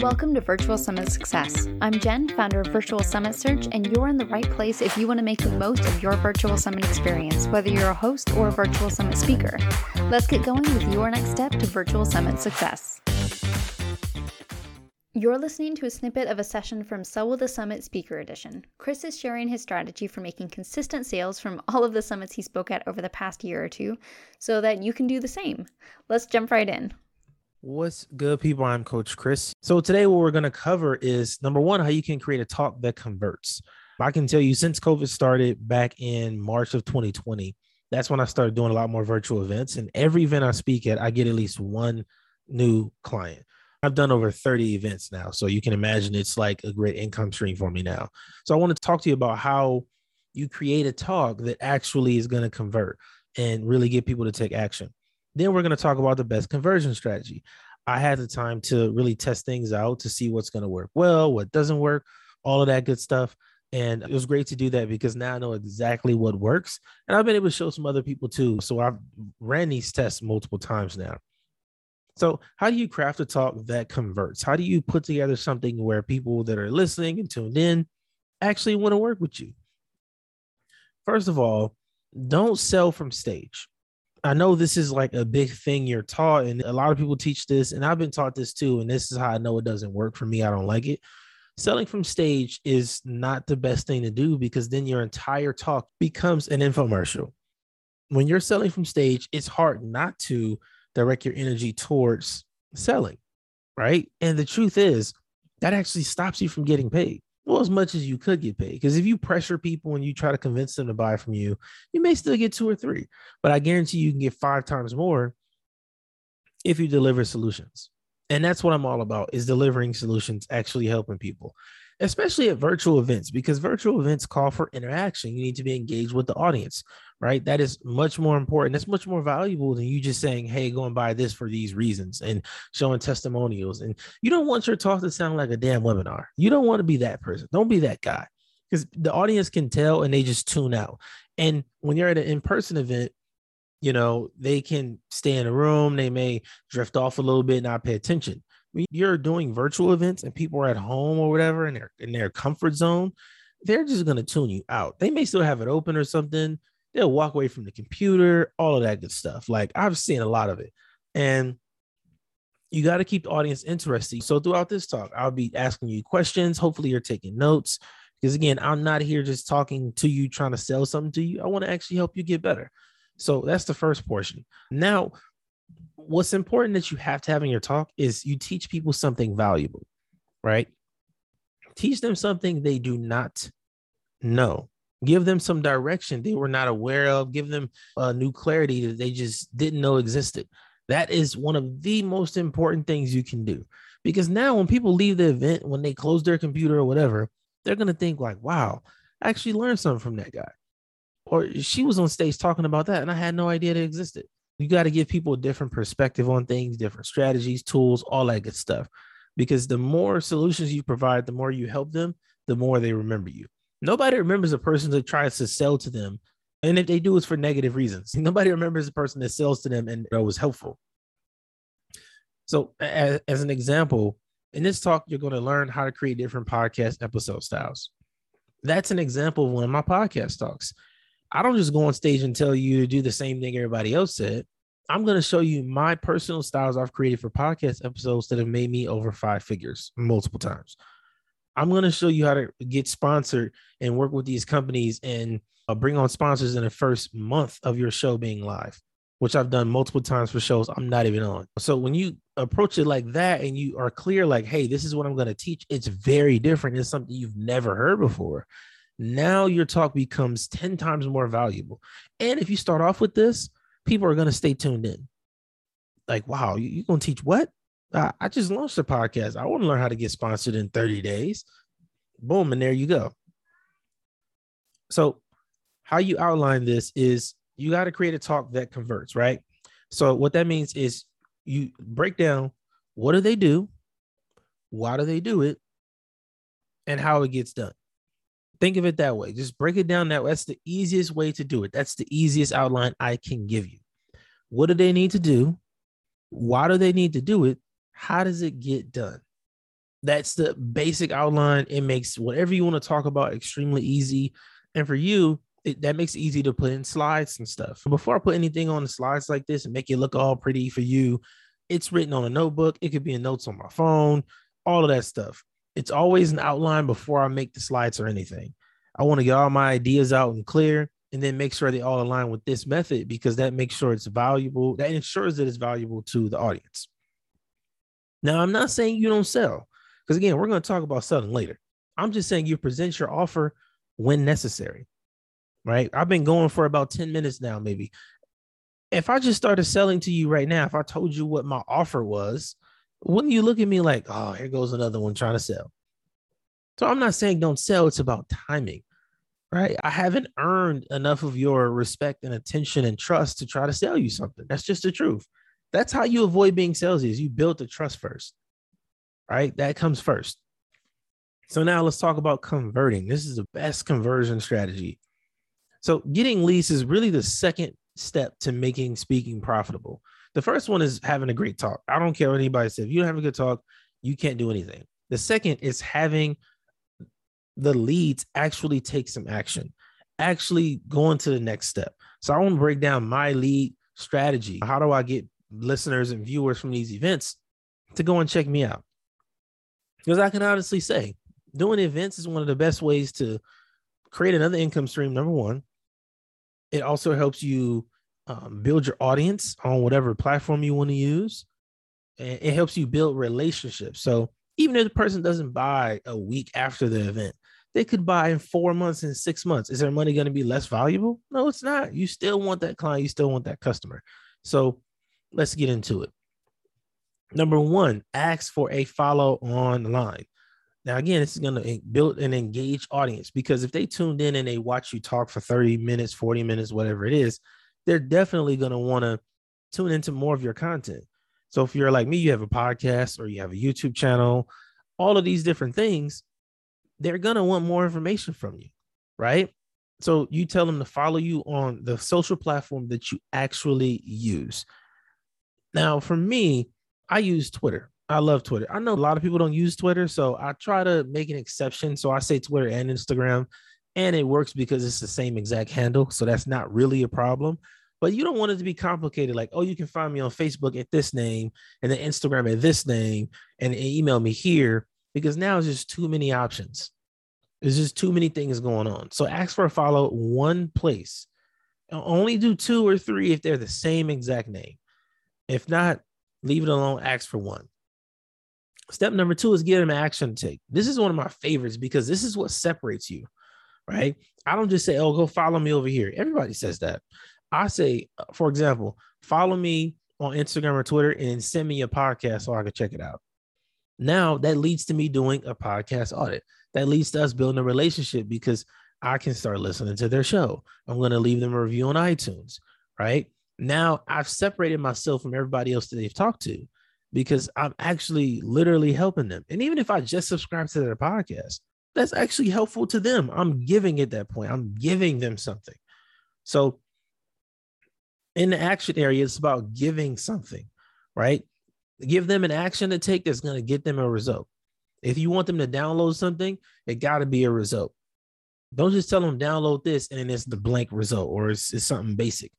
Welcome to Virtual Summit Success. I'm Jen, founder of Virtual Summit Search, and you're in the right place if you want to make the most of your virtual summit experience, whether you're a host or a virtual summit speaker. Let's get going with your next step to virtual summit success. You're listening to a snippet of a session from Sell the Summit Speaker Edition. Chris is sharing his strategy for making consistent sales from all of the summits he spoke at over the past year or two so that you can do the same. Let's jump right in. What's good, people? I'm Coach Chris. So, today, what we're going to cover is number one, how you can create a talk that converts. I can tell you, since COVID started back in March of 2020, that's when I started doing a lot more virtual events. And every event I speak at, I get at least one new client. I've done over 30 events now. So, you can imagine it's like a great income stream for me now. So, I want to talk to you about how you create a talk that actually is going to convert and really get people to take action. Then we're going to talk about the best conversion strategy. I had the time to really test things out to see what's going to work well, what doesn't work, all of that good stuff. And it was great to do that because now I know exactly what works. And I've been able to show some other people too. So I've ran these tests multiple times now. So, how do you craft a talk that converts? How do you put together something where people that are listening and tuned in actually want to work with you? First of all, don't sell from stage. I know this is like a big thing you're taught, and a lot of people teach this, and I've been taught this too. And this is how I know it doesn't work for me. I don't like it. Selling from stage is not the best thing to do because then your entire talk becomes an infomercial. When you're selling from stage, it's hard not to direct your energy towards selling, right? And the truth is, that actually stops you from getting paid well as much as you could get paid because if you pressure people and you try to convince them to buy from you you may still get two or three but i guarantee you can get five times more if you deliver solutions. And that's what i'm all about is delivering solutions actually helping people especially at virtual events, because virtual events call for interaction. You need to be engaged with the audience, right? That is much more important. That's much more valuable than you just saying, hey, go and buy this for these reasons and showing testimonials. And you don't want your talk to sound like a damn webinar. You don't want to be that person. Don't be that guy because the audience can tell and they just tune out. And when you're at an in person event, you know, they can stay in a room, they may drift off a little bit, and not pay attention when you're doing virtual events and people are at home or whatever in their in their comfort zone, they're just gonna tune you out. They may still have it open or something. They'll walk away from the computer, all of that good stuff. Like I've seen a lot of it. And you got to keep the audience interested. So throughout this talk, I'll be asking you questions. Hopefully, you're taking notes. Because again, I'm not here just talking to you, trying to sell something to you. I want to actually help you get better. So that's the first portion. Now, what's important that you have to have in your talk is you teach people something valuable, right? Teach them something they do not know. Give them some direction they were not aware of. Give them a new clarity that they just didn't know existed. That is one of the most important things you can do. Because now, when people leave the event, when they close their computer or whatever, they're going to think, like, wow, I actually learned something from that guy. Or she was on stage talking about that, and I had no idea it existed you got to give people a different perspective on things, different strategies, tools, all that good stuff. Because the more solutions you provide, the more you help them, the more they remember you. Nobody remembers a person that tries to sell to them. And if they do, it's for negative reasons. Nobody remembers a person that sells to them and that was helpful. So, as, as an example, in this talk, you're going to learn how to create different podcast episode styles. That's an example of one of my podcast talks. I don't just go on stage and tell you to do the same thing everybody else said. I'm going to show you my personal styles I've created for podcast episodes that have made me over five figures multiple times. I'm going to show you how to get sponsored and work with these companies and uh, bring on sponsors in the first month of your show being live, which I've done multiple times for shows I'm not even on. So when you approach it like that and you are clear, like, hey, this is what I'm going to teach, it's very different. It's something you've never heard before now your talk becomes 10 times more valuable. And if you start off with this, people are going to stay tuned in. Like, wow, you, are going to teach what? I just launched a podcast. I want to learn how to get sponsored in 30 days. Boom, and there you go. So, how you outline this is you got to create a talk that converts, right? So, what that means is you break down what do they do, why do they do it, and how it gets done. Think of it that way. Just break it down that way. That's the easiest way to do it. That's the easiest outline I can give you. What do they need to do? Why do they need to do it? How does it get done? That's the basic outline. It makes whatever you want to talk about extremely easy. And for you, it, that makes it easy to put in slides and stuff. Before I put anything on the slides like this and make it look all pretty for you, it's written on a notebook. It could be in notes on my phone, all of that stuff. It's always an outline before I make the slides or anything. I want to get all my ideas out and clear and then make sure they all align with this method because that makes sure it's valuable. That ensures that it's valuable to the audience. Now, I'm not saying you don't sell because again, we're going to talk about selling later. I'm just saying you present your offer when necessary right? I've been going for about 10 minutes now, maybe. If I just started selling to you right now, if I told you what my offer was, wouldn't you look at me like, oh, here goes another one trying to sell? So I'm not saying don't sell, it's about timing, right? I haven't earned enough of your respect and attention and trust to try to sell you something. That's just the truth. That's how you avoid being salesy is you build the trust first, right? That comes first. So now let's talk about converting. This is the best conversion strategy so getting leads is really the second step to making speaking profitable. The first one is having a great talk. I don't care what anybody says. If you don't have a good talk, you can't do anything. The second is having the leads actually take some action, actually going to the next step. So I want to break down my lead strategy. How do I get listeners and viewers from these events to go and check me out? Because I can honestly say, doing events is one of the best ways to create another income stream. Number one, it also helps you um, build your audience on whatever platform you want to use. And it helps you build relationships. So even if the person doesn't buy a week after the event, they could buy in four months and six months. Is their money going to be less valuable? No, it's not. You still want that client, you still want that customer. So let's get into it. Number one, ask for a follow online. Now, again, this is going to build an engaged audience because if they tuned in and they watch you talk for 30 minutes, 40 minutes, whatever it is, they're definitely going to want to tune into more of your content. So if you're like me, you have a podcast or you have a YouTube channel, all of these different things, they're going to want more information from you, right? So you tell them to follow you on the social platform that you actually use. Now, for me, I use Twitter. I love Twitter. I know a lot of people don't use Twitter, so I try to make an exception. So I say Twitter and Instagram, and it works because it's the same exact handle. So that's not really a problem. But you don't want it to be complicated, like, oh, you can find me on Facebook at this name, and then Instagram at this name, and email me here, because now it's just too many options. There's just too many things going on. So ask for a follow one place. Only do two or three if they're the same exact name. If not, leave it alone. Ask for one. Step number two is get them action take. This is one of my favorites because this is what separates you, right? I don't just say, oh, go follow me over here. Everybody says that. I say, uh, for example, follow me on Instagram or Twitter and send me a podcast so I can check it out. Now that leads to me doing a podcast audit. That leads to us building a relationship because I can start listening to their show. I'm going to leave them a review on iTunes, right? Now I've separated myself from everybody else that they've talked to because I'm actually literally helping them. And even if I just subscribe to their podcast, that's actually helpful to them. I'm giving at that point, I'm giving them something. So in the action area, it's about giving something, right? Give them an action to take that's going to get them a result. If you want them to download something, it got to be a result. Don't just tell them download this and it's the blank result or it's, it's something basic.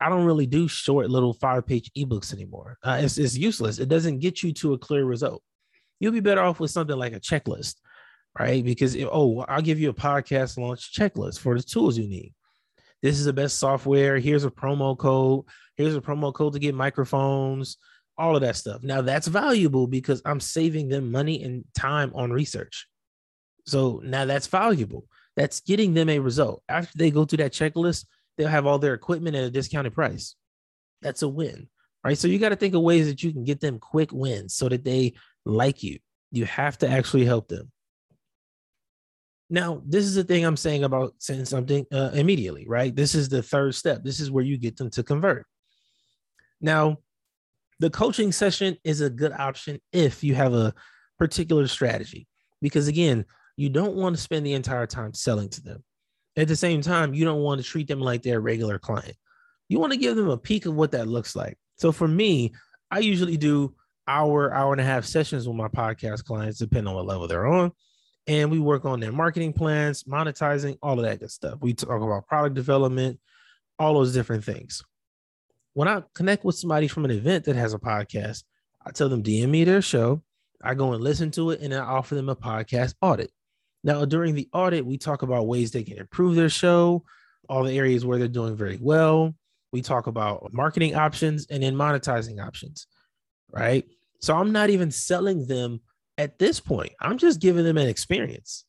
I don't really do short little five page ebooks anymore. Uh, it's, it's useless. It doesn't get you to a clear result. You'll be better off with something like a checklist, right? Because, if, oh, I'll give you a podcast launch checklist for the tools you need. This is the best software. Here's a promo code. Here's a promo code to get microphones, all of that stuff. Now, that's valuable because I'm saving them money and time on research. So now that's valuable. That's getting them a result. After they go through that checklist, they'll have all their equipment at a discounted price. That's a win, right? So you got to think of ways that you can get them quick wins so that they like you. You have to actually help them. Now, this is the thing I'm saying about saying something uh, immediately, right? This is the third step. This is where you get them to convert. Now, the coaching session is a good option if you have a particular strategy, because again, you don't want to spend the entire time selling to them. At the same time, you don't want to treat them like they're a regular client. You want to give them a peek of what that looks like. So for me, I usually do hour, hour and a half sessions with my podcast clients, depending on what level they're on. And we work on their marketing plans, monetizing, all of that good stuff. We talk about product development, all those different things. When I connect with somebody from an event that has a podcast, I tell them DM me their show. I go and listen to it and I offer them a podcast audit. Now, during the audit, we talk about ways they can improve their show, all the areas where they're doing very well. We talk about marketing options and then monetizing options, right? So I'm not even selling them at this point. I'm just giving them an experience.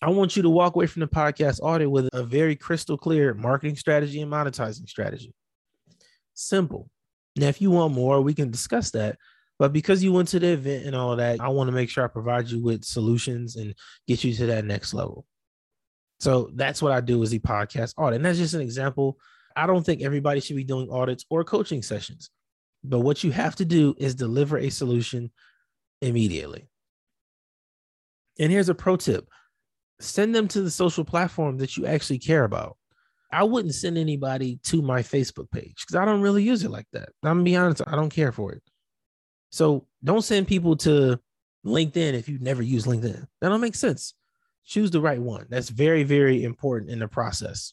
I want you to walk away from the podcast audit with a very crystal clear marketing strategy and monetizing strategy. Simple. Now, if you want more, we can discuss that. But because you went to the event and all that, I want to make sure I provide you with solutions and get you to that next level. So that's what I do is the podcast audit. And that's just an example. I don't think everybody should be doing audits or coaching sessions. But what you have to do is deliver a solution immediately. And here's a pro tip send them to the social platform that you actually care about. I wouldn't send anybody to my Facebook page because I don't really use it like that. I'm gonna be honest, I don't care for it. So don't send people to LinkedIn if you've never use LinkedIn. That don't make sense. Choose the right one. That's very, very important in the process.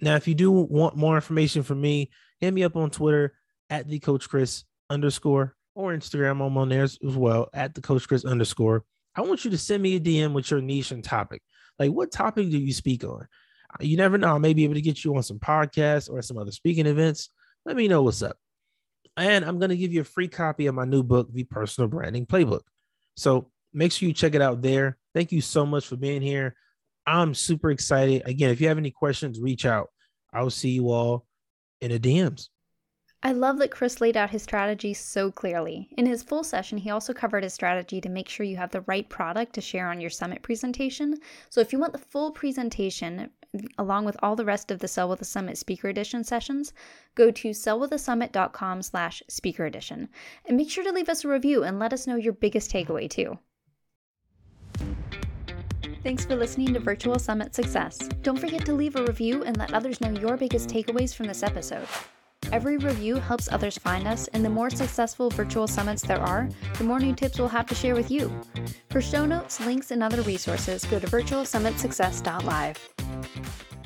Now, if you do want more information from me, hit me up on Twitter at the Coach Chris underscore or Instagram. I'm on there as well at the Coach Chris underscore. I want you to send me a DM with your niche and topic. Like, what topic do you speak on? Uh, you never know. I may be able to get you on some podcasts or some other speaking events. Let me know what's up. And I'm going to give you a free copy of my new book, The Personal Branding Playbook. So make sure you check it out there. Thank you so much for being here. I'm super excited. Again, if you have any questions, reach out. I'll see you all in the DMs. I love that Chris laid out his strategy so clearly. In his full session, he also covered his strategy to make sure you have the right product to share on your summit presentation. So if you want the full presentation, along with all the rest of the Sell with a Summit Speaker Edition sessions, go to sellwithasummit.com slash speaker edition. And make sure to leave us a review and let us know your biggest takeaway too. Thanks for listening to Virtual Summit Success. Don't forget to leave a review and let others know your biggest takeaways from this episode. Every review helps others find us, and the more successful virtual summits there are, the more new tips we'll have to share with you. For show notes, links, and other resources, go to virtualsummitsuccess.live.